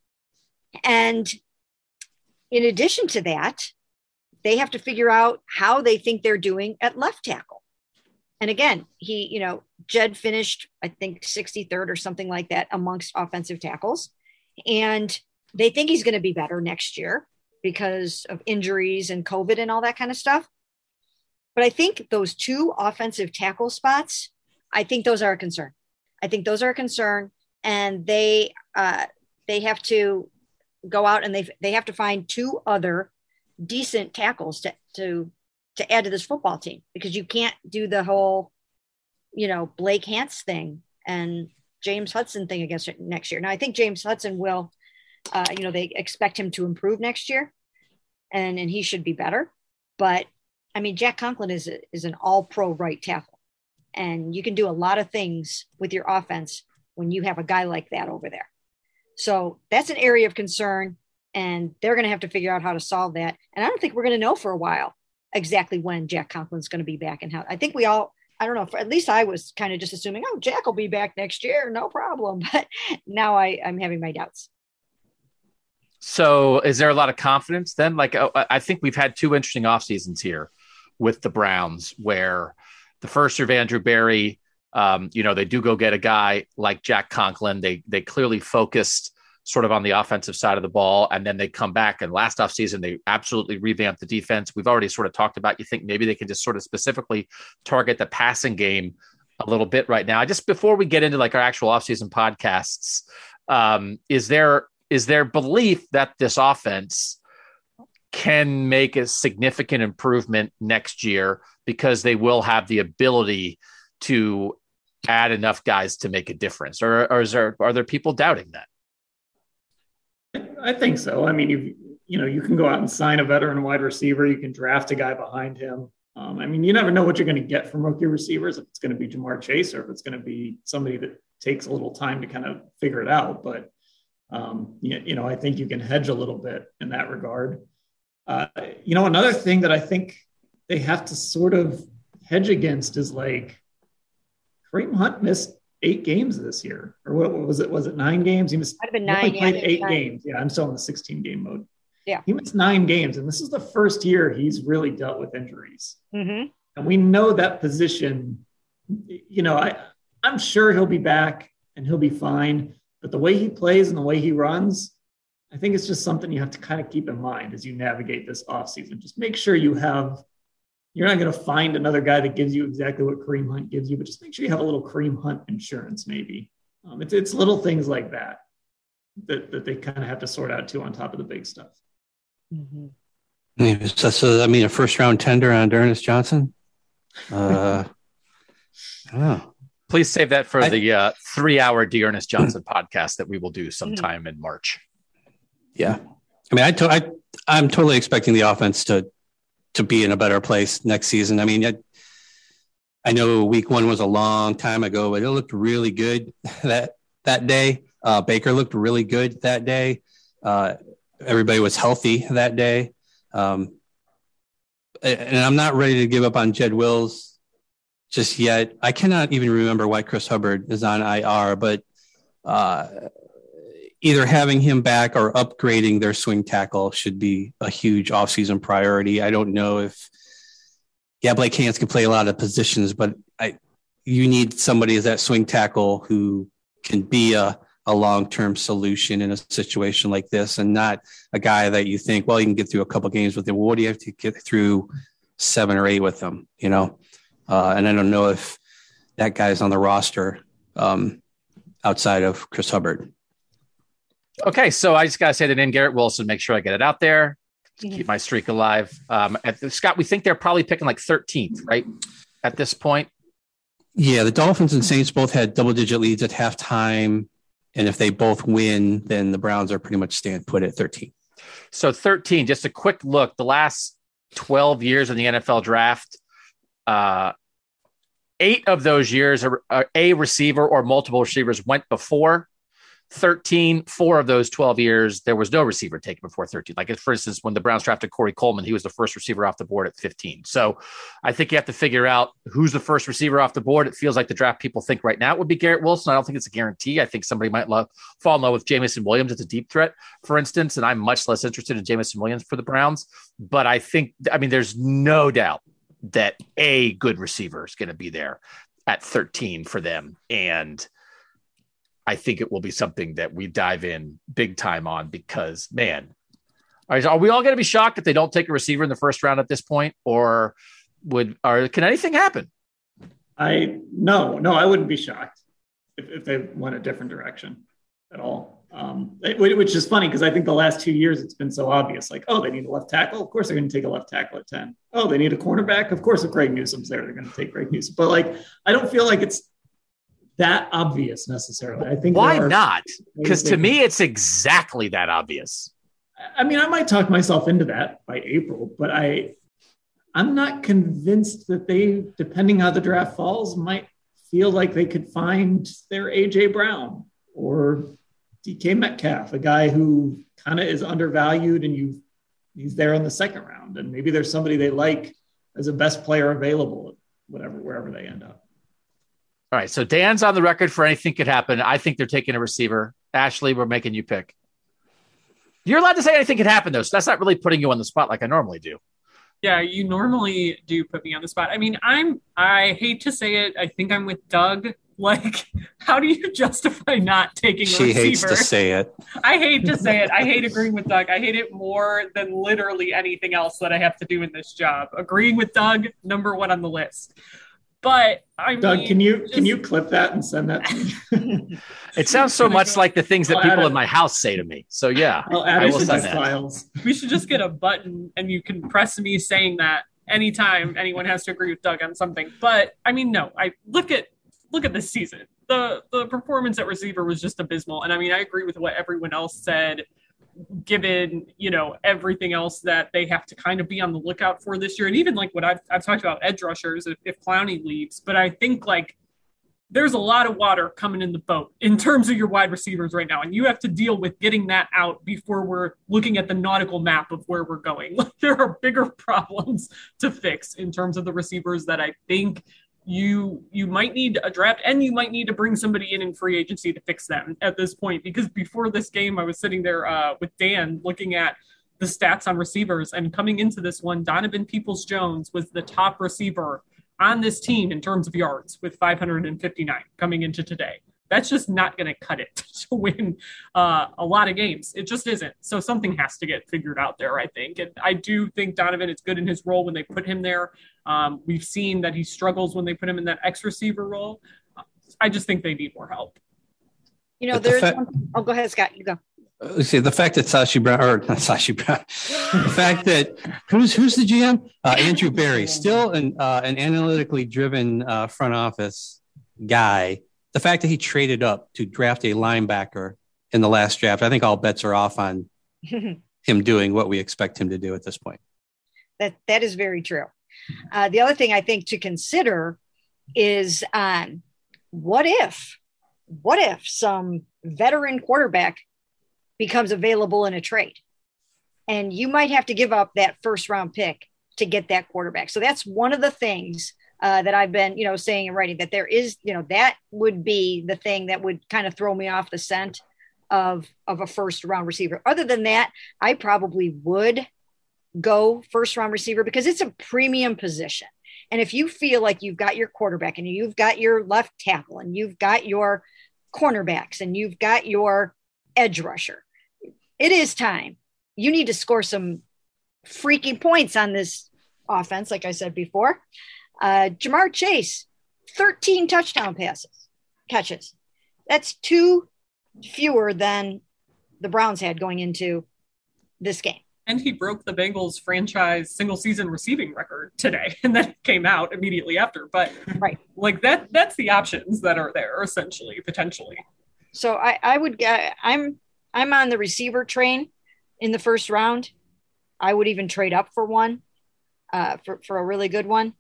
[SPEAKER 2] And in addition to that, they have to figure out how they think they're doing at left tackle. And again, he, you know, Jed finished, I think, 63rd or something like that amongst offensive tackles. And they think he's going to be better next year because of injuries and COVID and all that kind of stuff. But I think those two offensive tackle spots, I think those are a concern. I think those are a concern, and they uh, they have to go out and they they have to find two other decent tackles to to to add to this football team because you can't do the whole you know Blake Hance thing and James Hudson thing against next year. Now I think James Hudson will uh, you know they expect him to improve next year and and he should be better but I mean Jack Conklin is a, is an all pro right tackle and you can do a lot of things with your offense when you have a guy like that over there. So that's an area of concern, and they're going to have to figure out how to solve that. And I don't think we're going to know for a while exactly when Jack Conklin's going to be back and how. I think we all, I don't know, for, at least I was kind of just assuming, oh, Jack will be back next year, no problem. But now I, I'm having my doubts.
[SPEAKER 1] So, is there a lot of confidence then? Like, oh, I think we've had two interesting off seasons here with the Browns, where the first year of Andrew Berry um, you know, they do go get a guy like Jack Conklin. They they clearly focused sort of on the offensive side of the ball, and then they come back. And last offseason, they absolutely revamped the defense. We've already sort of talked about. You think maybe they can just sort of specifically target the passing game a little bit right now. Just before we get into like our actual offseason podcasts, um, is there is there belief that this offense can make a significant improvement next year because they will have the ability to add enough guys to make a difference, or, or is there are there people doubting that?
[SPEAKER 3] I think so. I mean, you you know, you can go out and sign a veteran wide receiver. You can draft a guy behind him. Um, I mean, you never know what you're going to get from rookie receivers. If it's going to be Ja'Marr Chase or if it's going to be somebody that takes a little time to kind of figure it out. But um, you, you, know, I think you can hedge a little bit in that regard. Uh, you know, another thing that I think they have to sort of hedge against is like Kareem Hunt missed eight games this year, or what, was it? Was it nine games? He missed.
[SPEAKER 2] Might have been nine.
[SPEAKER 3] Played eight nine. games. Yeah, I'm still in the 16 game mode.
[SPEAKER 2] Yeah,
[SPEAKER 3] he missed nine games, and this is the first year he's really dealt with injuries.
[SPEAKER 2] Mm-hmm.
[SPEAKER 3] And we know that position. You know, I I'm sure he'll be back and he'll be fine. But the way he plays and the way he runs, I think it's just something you have to kind of keep in mind as you navigate this offseason. Just make sure you have you're not going to find another guy that gives you exactly what Kareem Hunt gives you, but just make sure you have a little Kareem Hunt insurance, maybe. Um, it's, it's little things like that, that that they kind of have to sort out too on top of the big stuff.
[SPEAKER 5] Mm-hmm. So, so, I mean, a first round tender on D'Ernest Johnson? Uh,
[SPEAKER 1] oh. Please save that for I, the uh, three hour D'Ernest Johnson podcast that we will do sometime in March.
[SPEAKER 5] Yeah. I mean, I, to, I, I'm totally expecting the offense to to be in a better place next season. I mean, I, I know week one was a long time ago, but it looked really good that that day. Uh, Baker looked really good that day. Uh, everybody was healthy that day. Um, and I'm not ready to give up on Jed Wills just yet. I cannot even remember why Chris Hubbard is on IR, but uh, either having him back or upgrading their swing tackle should be a huge offseason priority. I don't know if, yeah, Blake Hance can play a lot of positions, but I, you need somebody as that swing tackle who can be a, a long-term solution in a situation like this and not a guy that you think, well, you can get through a couple games with him. Well, what do you have to get through seven or eight with them, you know? Uh, and I don't know if that guy's on the roster um, outside of Chris Hubbard.
[SPEAKER 1] Okay, so I just gotta say the name Garrett Wilson. Make sure I get it out there. to Keep my streak alive. Um, the, Scott, we think they're probably picking like 13th, right? At this point.
[SPEAKER 5] Yeah, the Dolphins and Saints both had double-digit leads at halftime, and if they both win, then the Browns are pretty much stand put at 13.
[SPEAKER 1] So 13. Just a quick look. The last 12 years in the NFL draft, uh, eight of those years, a receiver or multiple receivers went before 13, four of those 12 years, there was no receiver taken before 13. Like, for instance, when the Browns drafted Corey Coleman, he was the first receiver off the board at 15. So I think you have to figure out who's the first receiver off the board. It feels like the draft people think right now it would be Garrett Wilson. I don't think it's a guarantee. I think somebody might love, fall in love with Jameson Williams as a deep threat, for instance. And I'm much less interested in Jameson Williams for the Browns. But I think, I mean, there's no doubt that a good receiver is going to be there at 13 for them. And I think it will be something that we dive in big time on because, man, are, we all going to be shocked if they don't take a receiver in the first round at this point, or would or can anything happen?
[SPEAKER 3] I no, no, I wouldn't be shocked if, if they went a different direction at all. Um, which is funny because I think the last two years it's been so obvious. Like, oh, they need a left tackle. Of course, they're going to take a left tackle at ten. Oh, they need a cornerback. Of course, if Greg Newsome's there, they're going to take Greg Newsome. But like, I don't feel like it's that obvious necessarily. I think
[SPEAKER 1] why not? Because to me, it's exactly that obvious.
[SPEAKER 3] I mean, I might talk myself into that by April, but I I'm not convinced that they, depending how the draft falls, might feel like they could find their AJ Brown or DK Metcalf, a guy who kind of is undervalued and you he's there in the second round. And maybe there's somebody they like as a best player available, whatever, wherever they end up.
[SPEAKER 1] All right. So Dan's on the record for anything could happen. I think they're taking a receiver. Ashley, we're making you pick. You're allowed to say anything could happen, though. So that's not really putting you on the spot like I normally do.
[SPEAKER 4] Yeah, you normally do put me on the spot. I mean, I'm, I hate to say it. I think I'm with Doug. Like, how do you justify not taking
[SPEAKER 5] she
[SPEAKER 4] receiver?
[SPEAKER 5] hates to say it.
[SPEAKER 4] I hate to say it. I hate agreeing with Doug. I hate it more than literally anything else that I have to do in this job. Agreeing with Doug, number one on the list. But I
[SPEAKER 3] Doug,
[SPEAKER 4] mean,
[SPEAKER 3] can you
[SPEAKER 4] just-
[SPEAKER 3] can you clip that and send that to me?
[SPEAKER 1] It sounds so much like the things that
[SPEAKER 3] oh, I'll
[SPEAKER 1] people in my house say to me. So yeah,
[SPEAKER 3] I'll add
[SPEAKER 1] I
[SPEAKER 3] it
[SPEAKER 1] will
[SPEAKER 3] to
[SPEAKER 1] send that.
[SPEAKER 3] files.
[SPEAKER 4] we should just get a button and you can press me saying that anytime anyone has to agree with Doug on something. But I mean, no, I look at look at this season. The the performance at receiver was just abysmal. And I mean, I agree with what everyone else said, given, you know, everything else that they have to kind of be on the lookout for this year. And even like what I've I've talked about edge rushers if, if Clowney leaves. But I think like there's a lot of water coming in the boat in terms of your wide receivers right now. And you have to deal with getting that out before we're looking at the nautical map of where we're going. Like, there are bigger problems to fix in terms of the receivers that I think you you might need a draft and you might need to bring somebody in in free agency to fix them at this point because before this game i was sitting there uh, with dan looking at the stats on receivers and coming into this one donovan peoples jones was the top receiver on this team in terms of yards with 559 coming into today. That's just not going to cut it to win uh, a lot of games. It just isn't. So something has to get figured out there, I think. And I do think Donovan is good in his role when they put him there. Um, we've seen that he struggles when they put him in that X receiver role. I just think they need more help.
[SPEAKER 2] You know,
[SPEAKER 5] But the
[SPEAKER 2] there's
[SPEAKER 5] fact-
[SPEAKER 2] one, oh, go ahead, Scott. You go.
[SPEAKER 5] Let's see the fact that Sashi Brown or not Sashi Brown, the fact that who's who's the GM? Uh, Andrew Berry, still an uh, an analytically driven uh, front office guy. The fact that he traded up to draft a linebacker in the last draft, I think all bets are off on him doing what we expect him to do at this point.
[SPEAKER 2] that that is very true. Uh, the other thing I think to consider is um, what if, what if some veteran quarterback becomes available in a trade, and you might have to give up that first round pick to get that quarterback. So that's one of the things uh, that I've been, you know, saying and writing that there is, you know, that would be the thing that would kind of throw me off the scent of of a first round receiver. Other than that, I probably would go first round receiver because it's a premium position. And if you feel like you've got your quarterback and you've got your left tackle and you've got your cornerbacks and you've got your edge rusher, it is time. You need to score some freaky points on this offense, like I said before. Uh, Ja'Marr Chase, 13 touchdown passes, catches. That's two fewer than the Browns had going into this game.
[SPEAKER 4] And he broke the Bengals franchise single season receiving record today, and that came out immediately after. But
[SPEAKER 2] Right.
[SPEAKER 4] like that, that's the options that are there essentially, potentially.
[SPEAKER 2] So I, I would I'm, I'm on the receiver train in the first round. I would even trade up for one, uh, for, for a really good one.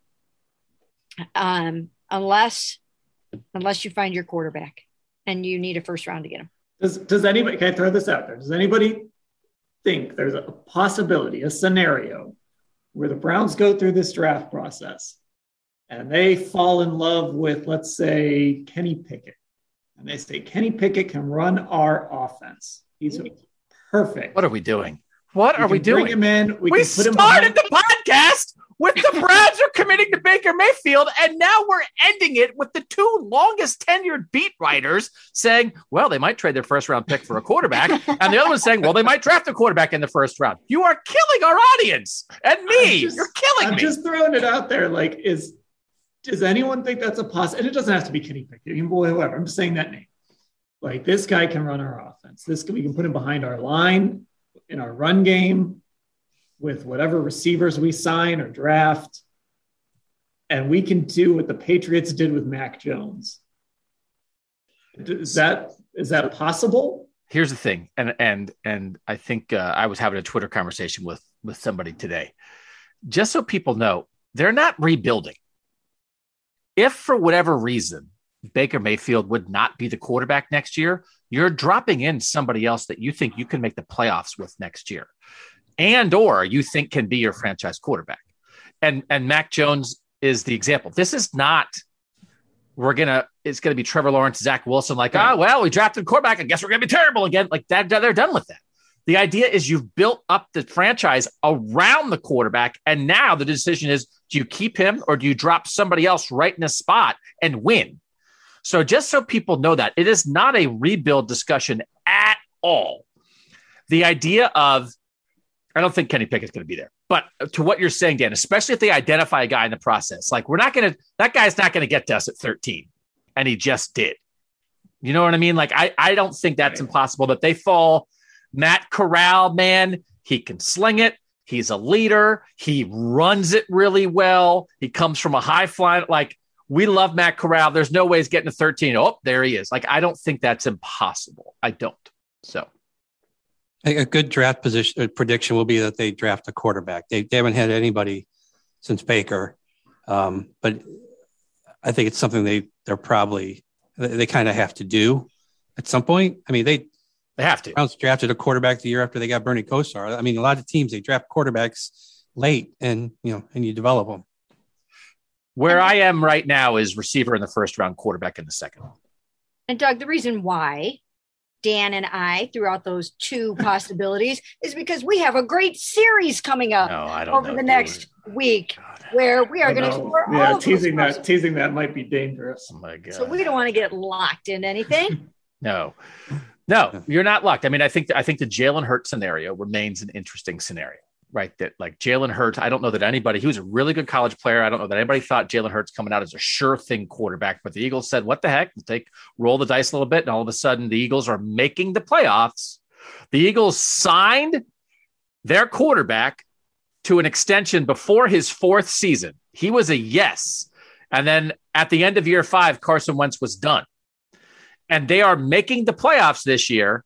[SPEAKER 2] Um, unless, unless you find your quarterback and you need a first round to get him.
[SPEAKER 3] Does does anybody can I throw this out there? Does anybody think there's a possibility, a scenario where the Browns go through this draft process and they fall in love with, let's say, Kenny Pickett, and they say Kenny Pickett can run our offense. He's perfect.
[SPEAKER 1] What are we doing? What are we
[SPEAKER 3] can Bring
[SPEAKER 1] doing?
[SPEAKER 3] him in. We,
[SPEAKER 1] We,
[SPEAKER 3] can put him
[SPEAKER 1] started
[SPEAKER 3] behind-
[SPEAKER 1] the podcast with the Browns are committing to Baker Mayfield, and now we're ending it with the two longest tenured beat writers saying, well, they might trade their first round pick for a quarterback. and the other one saying, well, they might draft a quarterback in the first round. You are killing our audience and me.
[SPEAKER 3] Just-
[SPEAKER 1] You're killing
[SPEAKER 3] I'm
[SPEAKER 1] me.
[SPEAKER 3] just throwing it out there. Like, is does anyone think that's a possible? And it doesn't have to be Kenny Pickett, you can boy whoever. I'm just saying that name. Like this guy can run our offense. This we can put him behind our line in our run game with whatever receivers we sign or draft, and we can do what the Patriots did with Mac Jones. Is that is that possible?
[SPEAKER 1] here's the thing and and and i think uh, i was having a twitter conversation with with somebody today. Just so people know they're not rebuilding. If for whatever reason baker mayfield would not be the quarterback next year you're dropping in somebody else that you think you can make the playoffs with next year and or you think can be your franchise quarterback and and mac jones is the example this is not we're gonna it's gonna be Trevor Lawrence, Zach Wilson, like, ah, well, we drafted a quarterback. I guess we're gonna be terrible again. Like that, they're done with that. The idea is you've built up the franchise around the quarterback, and now the decision is: do you keep him or do you drop somebody else right in a spot and win? So just so people know that it is not a rebuild discussion at all. The idea of I don't think Kenny Pickett's going to be there. But to what you're saying, Dan, especially if they identify a guy in the process, like we're not going to, that guy's not going to get to us at 13. And he just did. You know what I mean? Like, I, I don't think that's impossible that they fall. Matt Corral, man, he can sling it. He's a leader. He runs it really well. He comes from a high flying, like, we love Matt Corral. There's no way he's getting to 13. Oh, there he is. Like, I don't think that's impossible. I don't. So
[SPEAKER 5] a good draft position uh, prediction will be that they draft a quarterback. They, they haven't had anybody since Baker, um, but I think it's something they they're probably they, they kind of have to do at some point. I mean, they
[SPEAKER 1] they have to.
[SPEAKER 5] Browns drafted a quarterback the year after they got Bernie Kosar. I mean, a lot of teams they draft quarterbacks late, and you know, and you develop them.
[SPEAKER 1] Where I am right now is receiver in the first round, quarterback in the second.
[SPEAKER 2] And Doug, the reason why Dan and I throughout those two possibilities is because we have a great series coming up
[SPEAKER 1] no,
[SPEAKER 2] over
[SPEAKER 1] know,
[SPEAKER 2] the next week where we are going to explore
[SPEAKER 3] yeah, teasing that teasing that might be dangerous.
[SPEAKER 1] Oh my god!
[SPEAKER 2] So we don't want to get locked in anything.
[SPEAKER 1] no, no, you're not locked. I mean, I think I think the Jalen Hurt scenario remains an interesting scenario right? That like Jalen Hurts, I don't know that anybody, he was a really good college player. I don't know that anybody thought Jalen Hurts coming out as a sure thing quarterback, but the Eagles said, what the heck? take roll the dice a little bit. And all of a sudden the Eagles are making the playoffs. The Eagles signed their quarterback to an extension before his fourth season. He was a yes. And then at the end of year five, Carson Wentz was done. And they are making the playoffs this year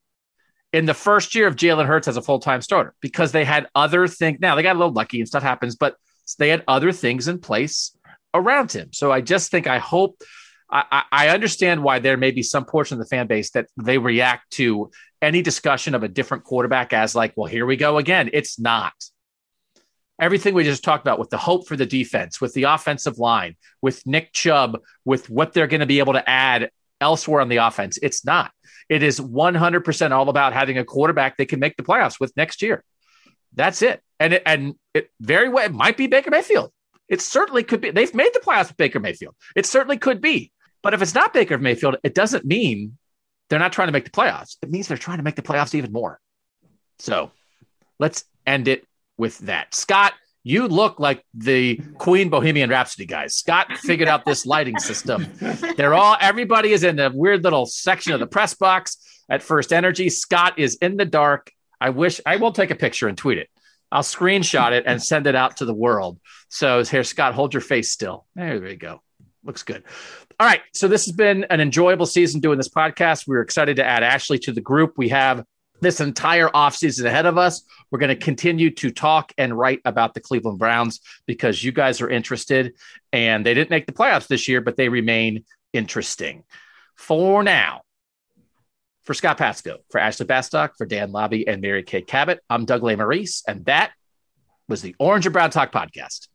[SPEAKER 1] in the first year of Jalen Hurts as a full time starter because they had other things. Now they got a little lucky and stuff happens, but they had other things in place around him. So I just think I hope I, I understand why there may be some portion of the fan base that they react to any discussion of a different quarterback as like, well, here we go again. It's not. Everything we just talked about with the hope for the defense, with the offensive line, with Nick Chubb, with what they're going to be able to add elsewhere on the offense, it's not. It is 100% all about having a quarterback that can make the playoffs with next year. That's it. And it, and it very well it might be Baker Mayfield. It certainly could be. They've made the playoffs with Baker Mayfield. It certainly could be. But if it's not Baker Mayfield, it doesn't mean they're not trying to make the playoffs. It means they're trying to make the playoffs even more. So let's end it with that. Scott, you look like the Queen Bohemian Rhapsody guys. Scott figured out this lighting system. They're all, everybody is in a weird little section of the press box at First Energy. Scott is in the dark. I wish I will take a picture and tweet it. I'll screenshot it and send it out to the world. So here, Scott, hold your face still. There we go. Looks good. All right. So this has been an enjoyable season doing this podcast. We're excited to add Ashley to the group. We have this entire offseason ahead of us. We're going to continue to talk and write about the Cleveland Browns because you guys are interested. And they didn't make the playoffs this year, but they remain interesting. For now, for Scott Pasco, for Ashley Bastock, for Dan Labbe, and Mary Kay Cabot, I'm Doug Lesmerises, and that was the Orange and Brown Talk podcast.